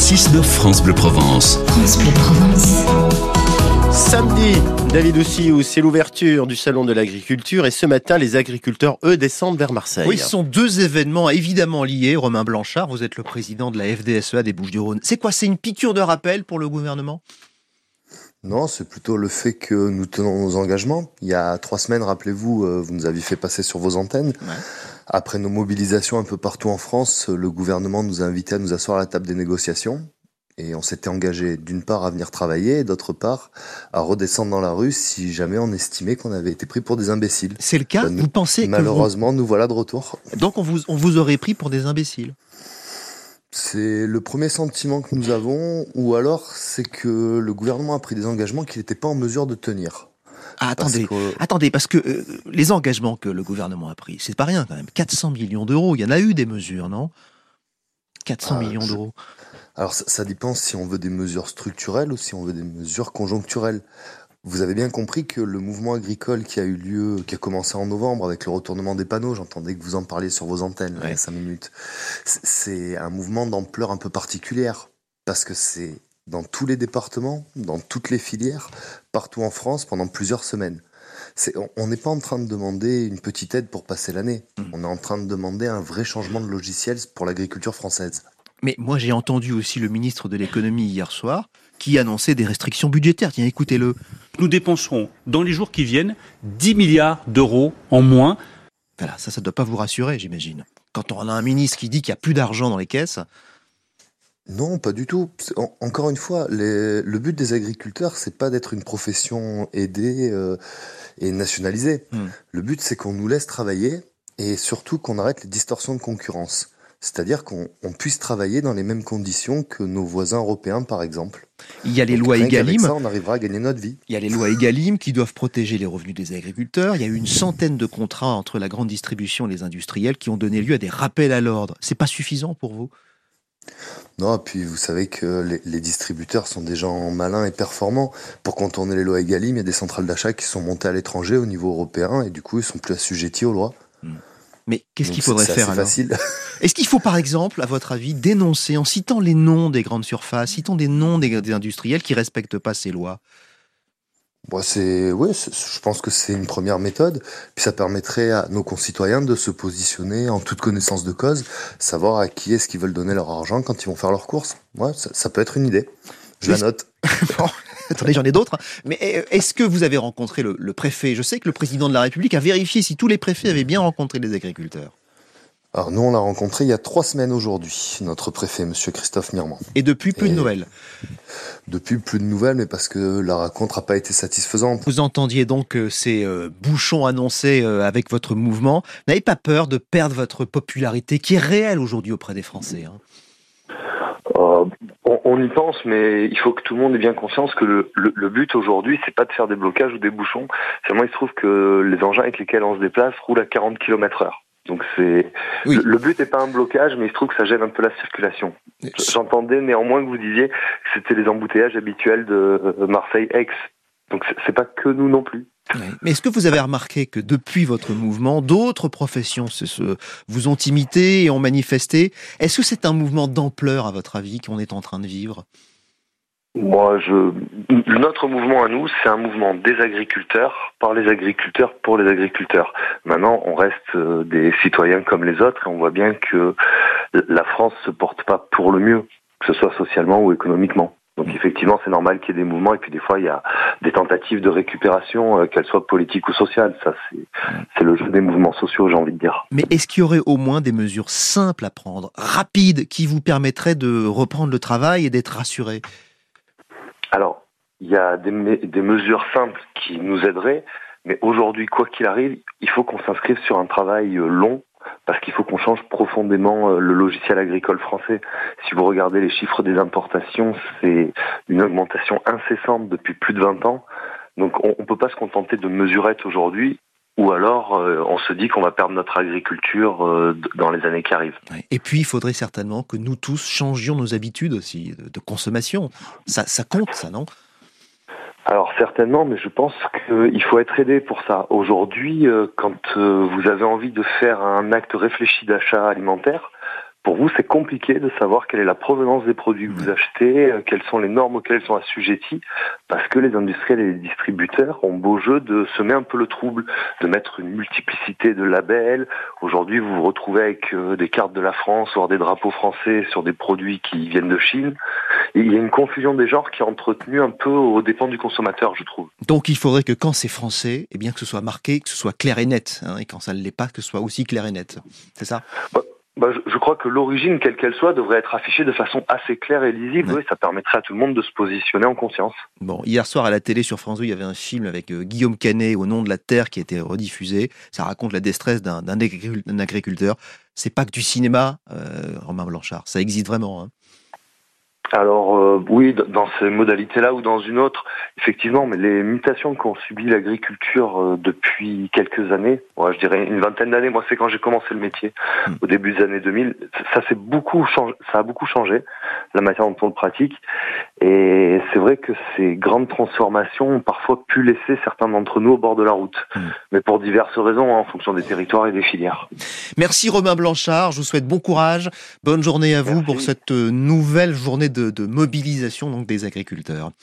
6-9 France Bleu Provence. France Bleu Provence. Samedi, David Oussiou, c'est l'ouverture du Salon de l'Agriculture et ce matin, les agriculteurs, eux, descendent vers Marseille. Oui, ce sont deux événements évidemment liés. Romain Blanchard, vous êtes le président de la FDSEA des Bouches-du-Rhône. C'est quoi C'est une piqûre de rappel pour le gouvernement? Non, c'est plutôt le fait que nous tenons nos engagements. Il y a trois semaines, rappelez-vous, euh, vous nous aviez fait passer sur vos antennes. Après nos mobilisations un peu partout en France, le gouvernement nous a invités à nous asseoir à la table des négociations. Et on s'était engagé d'une part à venir travailler et d'autre part à redescendre dans la rue si jamais on estimait qu'on avait été pris pour des imbéciles. C'est le cas nous- Vous pensez que Malheureusement, nous voilà de retour. vous- Donc on vous, on vous aurait pris pour des imbéciles C'est le premier sentiment que nous avons, ou alors c'est que le gouvernement a pris des engagements qu'il n'était pas en mesure de tenir. Ah, Parce attendez, que- attendez, parce que euh, les engagements que le gouvernement a pris, c'est pas rien quand même. 400 millions d'euros, il y en a eu des mesures, non? 400 Ah, millions je- d'euros. Alors ça, ça dépend si on veut des mesures structurelles ou si on veut des mesures conjoncturelles. Vous avez bien compris que le mouvement agricole qui a eu lieu, qui a commencé en novembre avec le retournement des panneaux, j'entendais que vous en parliez sur vos antennes il y Ouais. a cinq minutes, c'est un mouvement d'ampleur un peu particulière parce que c'est dans tous les départements, dans toutes les filières, partout en France pendant plusieurs semaines. On- n'est pas en train de demander une petite aide pour passer l'année. Mhm. On est en train de demander un vrai changement de logiciel pour l'agriculture française. Mais moi j'ai entendu aussi le ministre de l'économie hier soir qui annonçait des restrictions budgétaires. Tiens, écoutez-le. Nous dépenserons dans les jours qui viennent 10 milliards d'euros en moins. Voilà, ça, ça ne doit pas vous rassurer, j'imagine. Quand on a un ministre qui dit qu'il n'y a plus d'argent dans les caisses, Non, pas du tout. En- encore une fois, les- le but des agriculteurs, c'est pas d'être une profession aidée euh, et nationalisée. Hmm. Le but, c'est qu'on nous laisse travailler et surtout qu'on arrête les distorsions de concurrence. C'est-à-dire qu'on on puisse travailler dans les mêmes conditions que nos voisins européens, par exemple. il y a les Donc, lois rien qu'avec Egalim. ça, on arrivera à gagner notre vie. Il y a les lois Egalim qui doivent protéger les revenus des agriculteurs. Il y a eu une centaine de contrats entre la grande distribution et les industriels qui ont donné lieu à des rappels à l'ordre. C'est pas suffisant pour vous? Non, puis vous savez que les, les distributeurs sont des gens malins et performants. Pour contourner les lois Egalim, il y a des centrales d'achat qui sont montées à l'étranger au niveau européen et du coup, ils sont plus assujettis aux lois. Mais qu'est-ce qu'il faudrait faire alors? Est-ce qu'il faut par exemple, à votre avis, dénoncer en citant les noms des grandes surfaces, citant des noms des, des industriels qui respectent pas ces lois Bon, c'est, je pense que c'est une première méthode. Puis ça permettrait à nos concitoyens de se positionner en toute connaissance de cause, savoir à qui est-ce qu'ils veulent donner leur argent quand ils vont faire leurs courses. Ouais, ça, ça peut être une idée. Je Juste- la note. Attendez, j'en ai d'autres. Mais euh, est-ce que vous avez rencontré le, le préfet? Je sais que le président de la République a vérifié si tous les préfets avaient bien rencontré les agriculteurs. Alors nous, on l'a rencontré il y a trois semaines aujourd'hui, notre préfet, Monsieur Christophe Mirmand. Et depuis, plus de nouvelles. Depuis, plus de nouvelles, mais parce que la rencontre n'a pas été satisfaisante. Vous entendiez donc euh, ces euh, bouchons annoncés euh, avec votre mouvement. N'avez pas peur de perdre votre popularité qui est réelle aujourd'hui auprès des Français hein? Euh, on, on y pense, mais il faut que tout le monde ait bien conscience que le, le, le but aujourd'hui, c'est pas de faire des blocages ou des bouchons. Seulement, il se trouve que les engins avec lesquels on se déplace roulent à 40 km heure. Donc c'est Oui. le, but n'est pas un blocage, mais il se trouve que ça gêne un peu la circulation. J'entendais néanmoins que vous disiez que c'était les embouteillages habituels de euh, Marseille-Aix. Donc c'est- pas que nous non plus. Mais est-ce que vous avez remarqué que depuis votre mouvement, d'autres professions se, se- vous ont imité et ont manifesté? Est-ce que c'est un mouvement d'ampleur, à votre avis, qu'on est en train de vivre? Moi, je notre mouvement à nous, c'est un mouvement des agriculteurs, par les agriculteurs, pour les agriculteurs. Maintenant, on reste euh, des citoyens comme les autres et on voit bien que la France se porte pas pour le mieux, que ce soit socialement ou économiquement. Donc effectivement, c'est normal qu'il y ait des mouvements et puis des fois il y a des tentatives de récupération, euh, qu'elles soient politiques ou sociales. Ça, c'est c'est le jeu des mouvements sociaux, j'ai envie de dire. Mais est-ce qu'il y aurait au moins des mesures simples à prendre, rapides, qui vous permettraient de reprendre le travail et d'être rassuré Alors, il y a des, me- des mesures simples qui nous aideraient, mais aujourd'hui, quoi qu'il arrive, il faut qu'on s'inscrive sur un travail euh, long, parce qu'il faut qu'on change profondément euh, le logiciel agricole français. Si vous regardez les chiffres des importations, c'est une augmentation incessante depuis plus de 20 ans. Donc on ne peut pas se contenter de mesurettes aujourd'hui, ou alors euh, on se dit qu'on va perdre notre agriculture euh, dans les années qui arrivent. Et puis, il faudrait certainement que nous tous changions nos habitudes aussi de, consommation. Ça, ça compte, ça, non? Alors certainement, mais je pense qu'il faut être aidé pour ça. Aujourd'hui, euh, quand vous avez envie de faire un acte réfléchi d'achat alimentaire, pour vous, c'est compliqué de savoir quelle est la provenance des produits que vous achetez, euh, quelles sont les normes auxquelles ils sont assujettis, parce que les industriels et les distributeurs ont beau jeu de semer un peu le trouble, de mettre une multiplicité de labels. Aujourd'hui, vous vous retrouvez avec euh, des cartes de la France, voire des drapeaux français sur des produits qui viennent de Chine. Et il y a une confusion des genres qui est entretenue un peu aux dépens du consommateur, je trouve. Donc il faudrait que quand c'est français, eh bien que ce soit marqué, que ce soit clair et net, hein, et quand ça ne l'est pas, que ce soit aussi clair et net. C'est ça? Bah, bah, je, crois que l'origine, quelle qu'elle soit, devrait être affichée de façon assez claire et lisible. Ça permettrait à tout le monde de se positionner en conscience. Bon, hier soir à la télé sur France 2, il y avait un film avec euh, Guillaume Canet au nom de la terre qui a été rediffusé. Ça raconte la détresse d'un agriculteur. C'est pas que du cinéma, euh, Romain Blanchard. Ça existe vraiment. Hein. Alors euh, oui, dans ces modalités-là ou dans une autre, effectivement, mais les mutations qu'ont subi l'agriculture euh, depuis quelques années, je dirais une vingtaine d'années, moi c'est quand j'ai commencé le métier, hmm. au début des années 2000, ça s'est beaucoup changé, ça a beaucoup changé, la matière dont on le pratique, et c'est vrai que ces grandes transformations ont parfois pu laisser certains d'entre nous au bord de la route, hmm. mais pour diverses raisons, hein, en fonction des territoires et des filières. Merci Romain Blanchard, je vous souhaite bon courage, bonne journée à vous pour cette euh, nouvelle journée de de, mobilisation donc des agriculteurs.